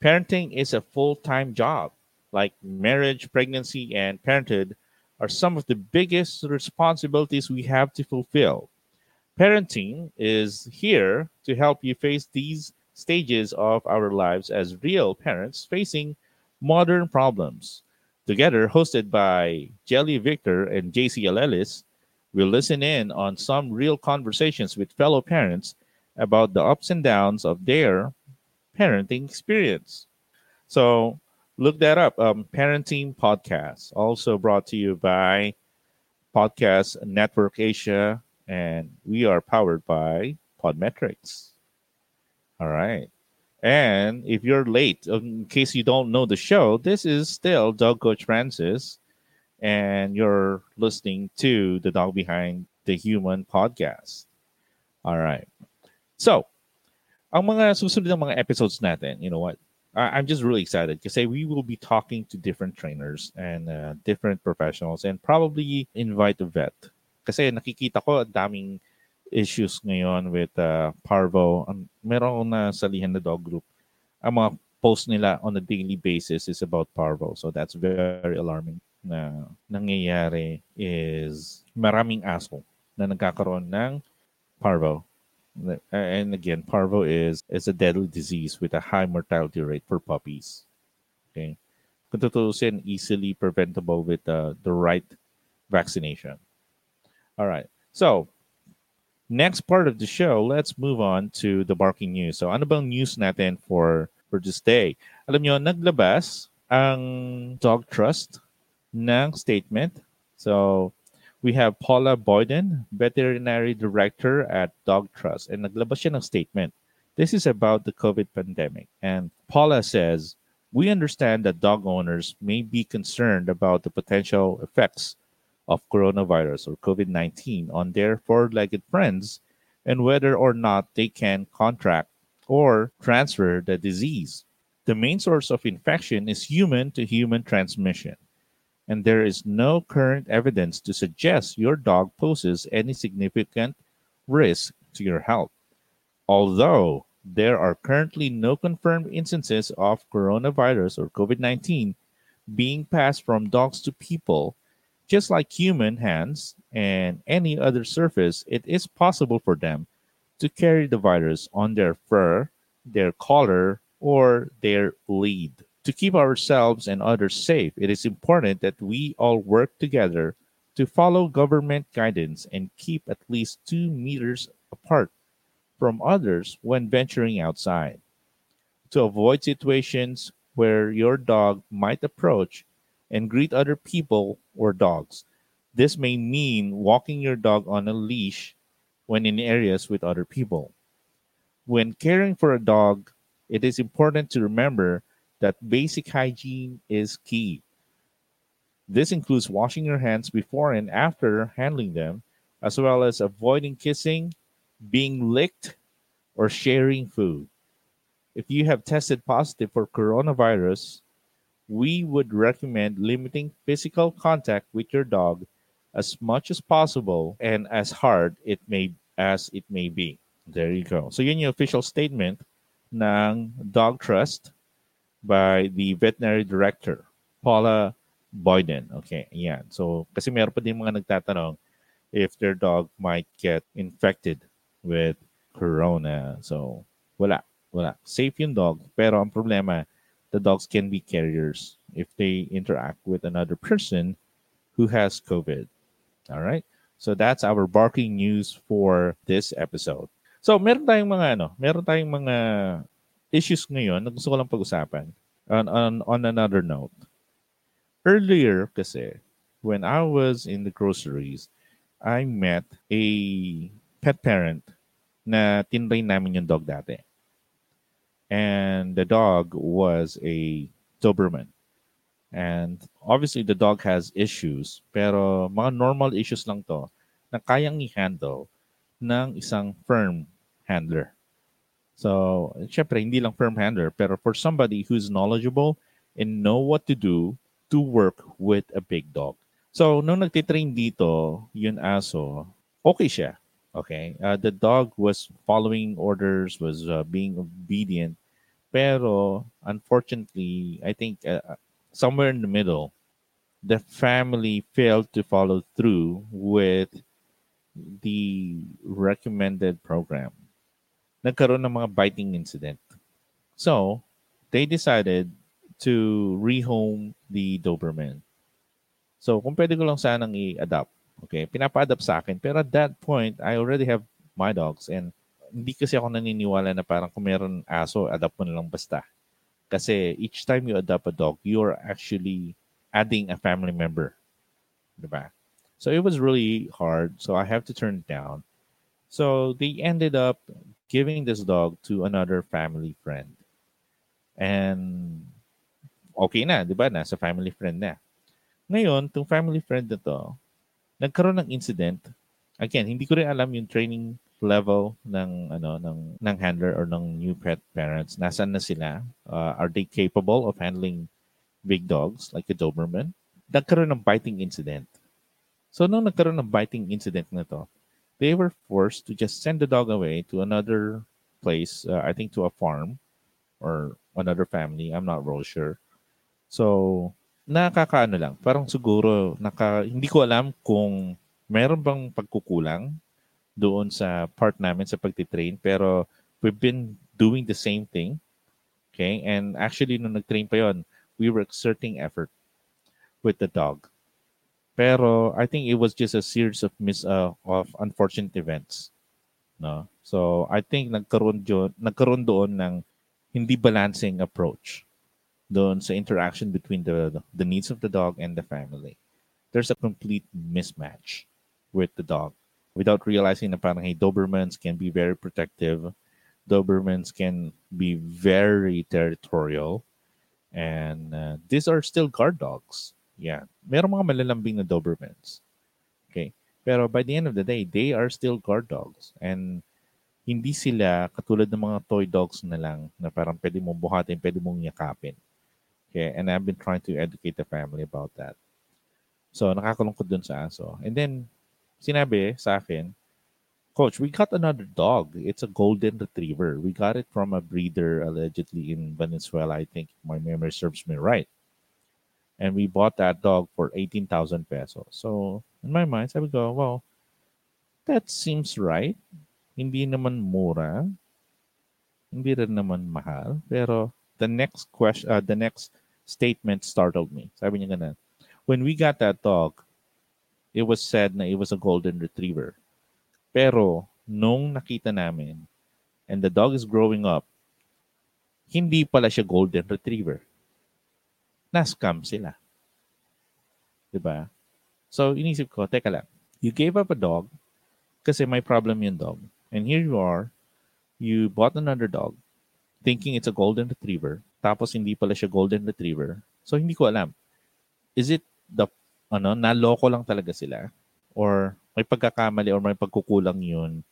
Parenting is a full-time job. Like marriage, pregnancy, and parenthood are some of the biggest responsibilities we have to fulfill. Parenting is here to help you face these stages of our lives as real parents facing modern problems. Together, hosted by Jelly Victor and JC Ellis, we'll listen in on some real conversations with fellow parents about the ups and downs of their parenting experience. So look that up. Um, Parenting Podcast, also brought to you by Podcast Network Asia, and we are powered by Podmetrics. All right. And if you're late, in case you don't know the show, this is still Dog Coach Francis, and you're listening to the Dog Behind the Human podcast. All right. So, ang mga susunod ng mga episodes natin, you know what? I- I'm just really excited because we will be talking to different trainers and uh, different professionals and probably invite a vet. Kasi nakikita ko ang daming issues ngayon with uh, parvo. Um, meron na salihan na dog group. Ang mga post nila on a daily basis is about parvo. So that's very alarming na nangyayari is maraming aso na nagkakaroon ng parvo. And again, parvo is is a deadly disease with a high mortality rate for puppies. Okay. Kung easily preventable with uh, the right vaccination. All right. So, next part of the show, let's move on to the barking news. So ano bang news natin for for this day? Alam nyo, naglabas ang Dog Trust ng statement. So we have Paula Boyden, veterinary director at Dog Trust, and naglabas siya ng statement. This is about the COVID pandemic. And Paula says, we understand that dog owners may be concerned about the potential effects of coronavirus or COVID 19 on their four legged friends and whether or not they can contract or transfer the disease. The main source of infection is human to human transmission, and there is no current evidence to suggest your dog poses any significant risk to your health. Although there are currently no confirmed instances of coronavirus or COVID 19 being passed from dogs to people, just like human hands and any other surface, it is possible for them to carry the virus on their fur, their collar, or their lead. To keep ourselves and others safe, it is important that we all work together to follow government guidance and keep at least two meters apart from others when venturing outside. To avoid situations where your dog might approach and greet other people or dogs. This may mean walking your dog on a leash when in areas with other people. When caring for a dog, it is important to remember that basic hygiene is key. This includes washing your hands before and after handling them, as well as avoiding kissing, being licked, or sharing food. If you have tested positive for coronavirus, we would recommend limiting physical contact with your dog as much as possible and as hard it may as it may be. There you go. So yun yung official statement ng Dog Trust by the veterinary director, Paula Boyden. Okay, yan. So kasi meron pa din mga nagtatanong if their dog might get infected with corona. So, wala. Wala. Safe yung dog. Pero ang problema, the dogs can be carriers if they interact with another person who has COVID. All right? So that's our barking news for this episode. So, meron tayong mga ano, meron tayong mga issues ngayon na gusto ko lang pag-usapan. On, on, on another note. Earlier kasi, when I was in the groceries, I met a pet parent na tinrain namin yung dog dati. And the dog was a Doberman. And obviously the dog has issues, pero mga normal issues lang to na kayang i-handle ng isang firm handler. So, syempre, hindi lang firm handler, pero for somebody who's knowledgeable and know what to do to work with a big dog. So, nung nagtitrain dito, yun aso, okay siya. Okay? Uh, the dog was following orders, was uh, being obedient. Pero, unfortunately, I think uh, somewhere in the middle, the family failed to follow through with the recommended program. Nagkaroon ng mga biting incident. So, they decided to rehome the Doberman. So, kung pwede ko lang sanang i-adapt, okay, pinapa-adapt sa akin. Pero at that point, I already have my dogs and hindi kasi ako naniniwala na parang kung meron aso, adapt mo na lang basta. Kasi each time you adopt a dog, you're actually adding a family member. Diba? So it was really hard. So I have to turn it down. So they ended up giving this dog to another family friend. And okay na, di ba? Nasa family friend na. Ngayon, itong family friend na to, nagkaroon ng incident. Again, hindi ko rin alam yung training level ng ano ng ng handler or ng new pet parents nasaan na sila? Uh, are they capable of handling big dogs like a doberman? Nagkaroon ng biting incident. So nung nagkaroon ng biting incident na to they were forced to just send the dog away to another place uh, i think to a farm or another family i'm not really sure. So nakakaano lang parang siguro naka hindi ko alam kung meron bang pagkukulang doon sa part namin sa pagtitrain. Pero we've been doing the same thing. Okay? And actually, nung nag-train pa yon, we were exerting effort with the dog. Pero I think it was just a series of mis uh, of unfortunate events. No? So I think nagkaroon doon, nagkaroon doon ng hindi balancing approach doon sa interaction between the the needs of the dog and the family. There's a complete mismatch with the dog without realizing that parang hey, Dobermans can be very protective. Dobermans can be very territorial. And uh, these are still guard dogs. Yeah. Meron mga malalambing na Dobermans. Okay. Pero by the end of the day, they are still guard dogs. And hindi sila katulad ng mga toy dogs na lang na parang pwede mong buhatin, pwede mong yakapin. Okay, and I've been trying to educate the family about that. So, nakakalungkot dun sa aso. And then, sinabi sa akin, Coach, we got another dog. It's a golden retriever. We got it from a breeder allegedly in Venezuela. I think my memory serves me right. And we bought that dog for 18,000 pesos. So, in my mind, I would go, well, that seems right. Hindi naman mura. Hindi rin naman mahal. Pero the next question, uh, the next statement startled me. Sabi niya ganun, when we got that dog, it was said na it was a golden retriever. Pero nung nakita namin and the dog is growing up, hindi pala siya golden retriever. Na-scam sila. Diba? So, inisip ko, teka lang, you gave up a dog kasi may problem yung dog. And here you are, you bought another dog thinking it's a golden retriever, tapos hindi pala siya golden retriever. So, hindi ko alam. Is it the ano, naloko lang talaga sila or may pagkakamali or may pagkukulang yun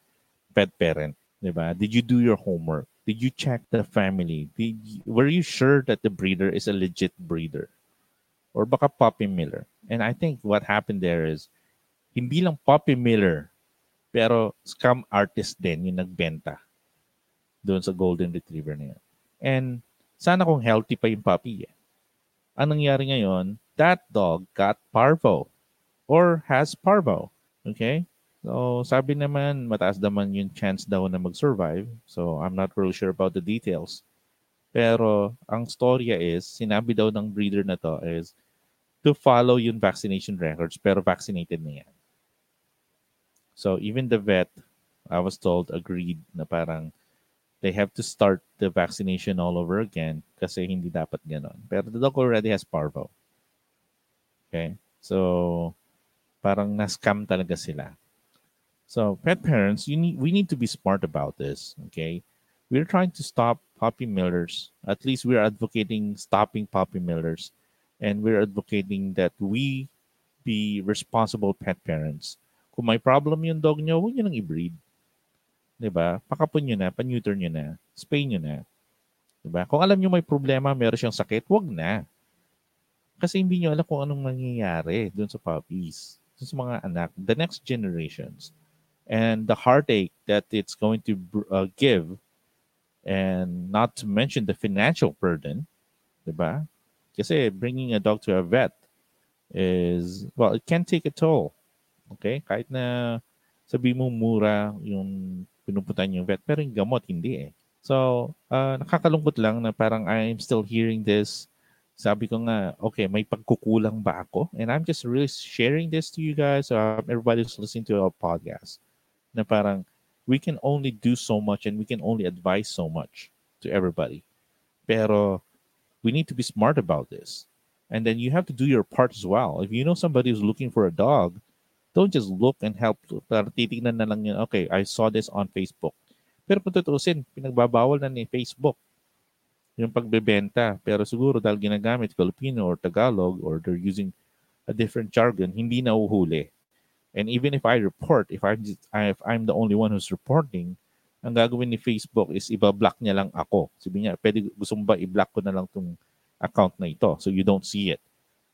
pet parent, 'di ba? Did you do your homework? Did you check the family? Did you, were you sure that the breeder is a legit breeder? Or baka Puppy Miller? And I think what happened there is hindi lang Puppy Miller pero scam artist din yung nagbenta doon sa golden retriever na yun. And sana kung healthy pa yung puppy eh. Ang nangyari ngayon, that dog got parvo or has parvo. Okay? So, sabi naman, mataas naman yung chance daw na mag-survive. So, I'm not really sure about the details. Pero, ang storya is, sinabi daw ng breeder na to is to follow yung vaccination records, pero vaccinated na yan. So, even the vet, I was told, agreed na parang they have to start the vaccination all over again kasi hindi dapat ganon. Pero the dog already has parvo. Okay? So, parang na-scam talaga sila. So, pet parents, you need we need to be smart about this. Okay, we're trying to stop puppy millers. At least we're advocating stopping puppy millers, and we're advocating that we be responsible pet parents. Kung may problem yung dog nyo, huwag nyo nang i-breed. Diba? Pakapon nyo na, pan-neuter nyo na, spay nyo na. Diba? Kung alam nyo may problema, meron siyang sakit, wag na. Kasi hindi nyo alam kung anong nangyayari dun sa puppies, dun sa mga anak, the next generations and the heartache that it's going to uh, give, and not to mention the financial burden, diba? Kasi bringing a dog to a vet is, well, it can take a toll. Okay? Kahit na sabi mo mura yung pinupuntahan yung vet, pero yung gamot, hindi eh. So, uh, nakakalungkot lang na parang I'm still hearing this. Sabi ko nga, okay, may pagkukulang ba ako? And I'm just really sharing this to you guys. Um, everybody's listening to our podcast na parang we can only do so much and we can only advise so much to everybody. Pero we need to be smart about this. And then you have to do your part as well. If you know somebody who's looking for a dog, don't just look and help. Para titignan na lang yun, okay, I saw this on Facebook. Pero kung tutusin, pinagbabawal na ni Facebook yung pagbebenta. Pero siguro dahil ginagamit Filipino or Tagalog or they're using a different jargon, hindi na uhuli. And even if I report, if I'm, if I'm the only one who's reporting, ang gagawin ni Facebook is iba-block niya lang ako. Sabi niya, pwede gusto mo ba i-block ko na lang tong account na ito so you don't see it.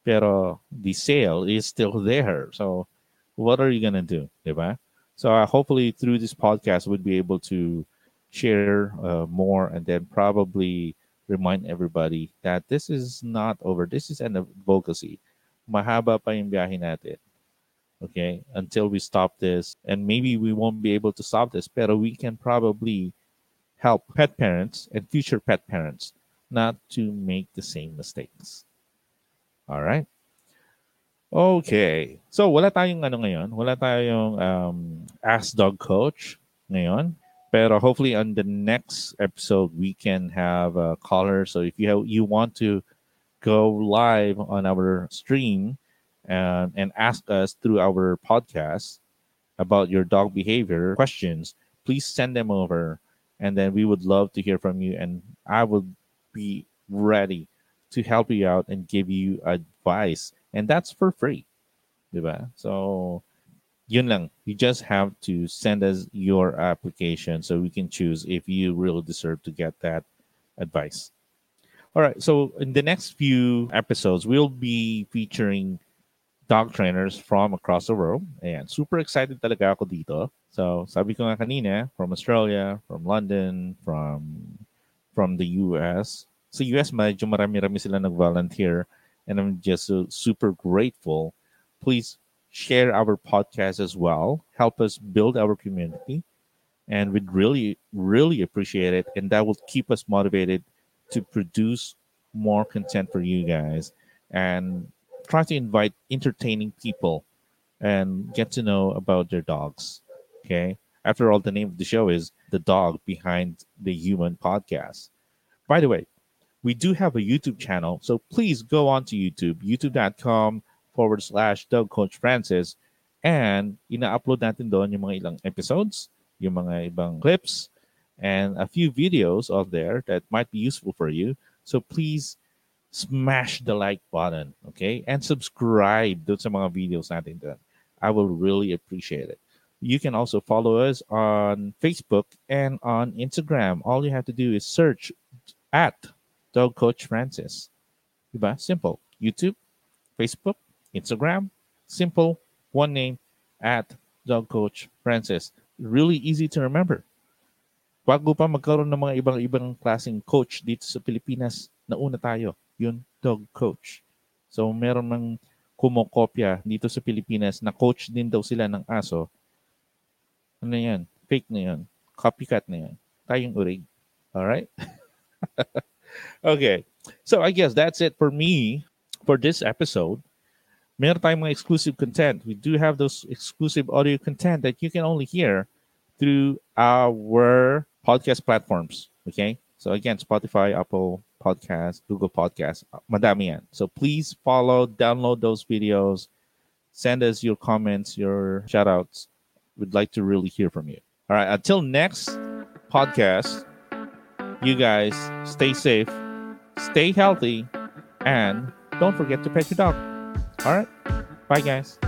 Pero the sale is still there. So what are you gonna do, diba? So uh, hopefully through this podcast we'd be able to share uh, more and then probably remind everybody that this is not over. This is an advocacy. Mahaba pa yung biyahe natin okay, until we stop this. And maybe we won't be able to stop this, but we can probably help pet parents and future pet parents not to make the same mistakes. All right. Okay. So, wala tayong ano ngayon. Wala tayong um, Ask Dog Coach ngayon. Pero hopefully on the next episode, we can have a caller. So if you have, you want to go live on our stream, and, and ask us through our podcast about your dog behavior questions, please send them over. And then we would love to hear from you. And I would be ready to help you out and give you advice. And that's for free. Diba? So, yun lang. You just have to send us your application so we can choose if you really deserve to get that advice. All right. So, in the next few episodes, we'll be featuring dog trainers from across the world. And super excited talaga ako dito. So, sabi ko nga kanina, from Australia, from London, from from the US. Sa US, medyo marami-rami sila nag-volunteer. And I'm just super grateful. Please share our podcast as well. Help us build our community. And we'd really, really appreciate it. And that will keep us motivated to produce more content for you guys. And try to invite entertaining people and get to know about their dogs. Okay. After all, the name of the show is The Dog Behind the Human Podcast. By the way, we do have a YouTube channel. So please go on to YouTube, youtube.com forward slash Dog Coach Francis. And ina-upload natin doon yung mga ilang episodes, yung mga ibang clips, and a few videos out there that might be useful for you. So please smash the like button, okay? And subscribe to sa mga videos natin dun. I will really appreciate it. You can also follow us on Facebook and on Instagram. All you have to do is search at Dog Coach Francis. Diba? Simple. YouTube, Facebook, Instagram, simple, one name, at Dog Coach Francis. Really easy to remember. Bago pa magkaroon ng mga ibang-ibang klaseng coach dito sa Pilipinas, nauna tayo yun dog coach. So meron ng kumokopya dito sa Pilipinas na coach din daw sila ng aso. Ano yan? Fake na yan. Copycat na yan. Tayong urig. Alright? <laughs> okay. So I guess that's it for me for this episode. Meron tayong mga exclusive content. We do have those exclusive audio content that you can only hear through our podcast platforms. Okay? So again, Spotify, Apple Podcast, Google Podcast, madami yan. So please follow, download those videos, send us your comments, your shout outs. We'd like to really hear from you. All right, until next podcast, you guys stay safe, stay healthy, and don't forget to pet your dog. All right, bye, guys.